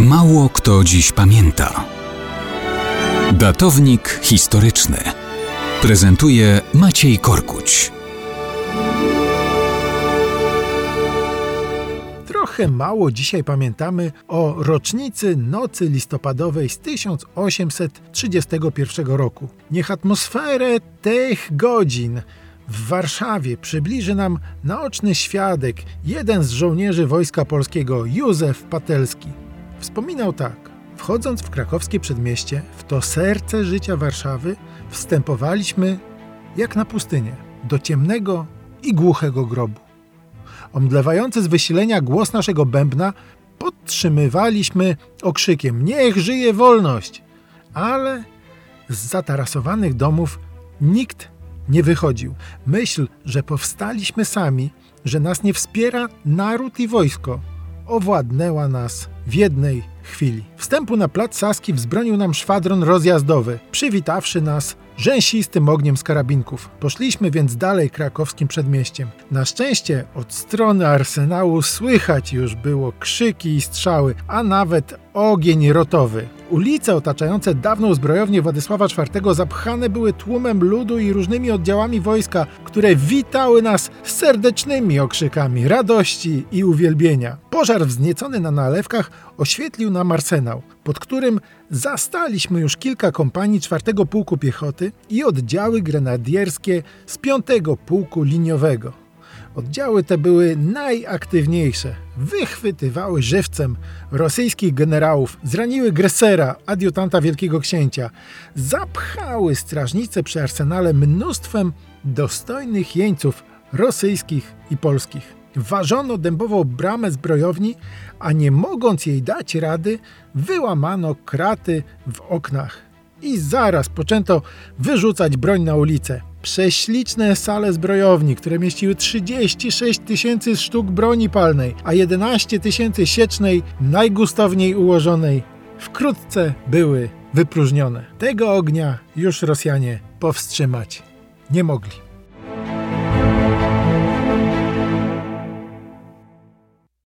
Mało kto dziś pamięta. Datownik historyczny prezentuje Maciej Korkuć. Trochę mało dzisiaj pamiętamy o rocznicy nocy listopadowej z 1831 roku. Niech atmosferę tych godzin w Warszawie przybliży nam naoczny świadek, jeden z żołnierzy Wojska Polskiego, Józef Patelski. Wspominał tak. Wchodząc w krakowskie przedmieście, w to serce życia Warszawy, wstępowaliśmy jak na pustynię, do ciemnego i głuchego grobu. Omdlewający z wysilenia głos naszego bębna podtrzymywaliśmy okrzykiem: Niech żyje wolność! Ale z zatarasowanych domów nikt nie wychodził. Myśl, że powstaliśmy sami, że nas nie wspiera naród i wojsko, owładnęła nas w jednej chwili. Wstępu na plac Saski wzbronił nam szwadron rozjazdowy, przywitawszy nas rzęsistym ogniem z karabinków. Poszliśmy więc dalej krakowskim przedmieściem. Na szczęście od strony arsenału słychać już było krzyki i strzały, a nawet ogień rotowy. Ulice otaczające dawną zbrojownię Władysława IV zapchane były tłumem ludu i różnymi oddziałami wojska, które witały nas serdecznymi okrzykami radości i uwielbienia. Pożar wzniecony na nalewkach oświetlił nam arsenał, pod którym zastaliśmy już kilka kompanii czwartego pułku piechoty i oddziały grenadierskie z piątego pułku liniowego. Oddziały te były najaktywniejsze. Wychwytywały żywcem rosyjskich generałów, zraniły Gressera, adiutanta wielkiego księcia, zapchały strażnice przy arsenale mnóstwem dostojnych jeńców rosyjskich i polskich. Ważono dębową bramę zbrojowni, a nie mogąc jej dać rady, wyłamano kraty w oknach. I zaraz poczęto wyrzucać broń na ulicę. Prześliczne sale zbrojowni, które mieściły 36 tysięcy sztuk broni palnej, a 11 tysięcy siecznej, najgustowniej ułożonej, wkrótce były wypróżnione. Tego ognia już Rosjanie powstrzymać nie mogli.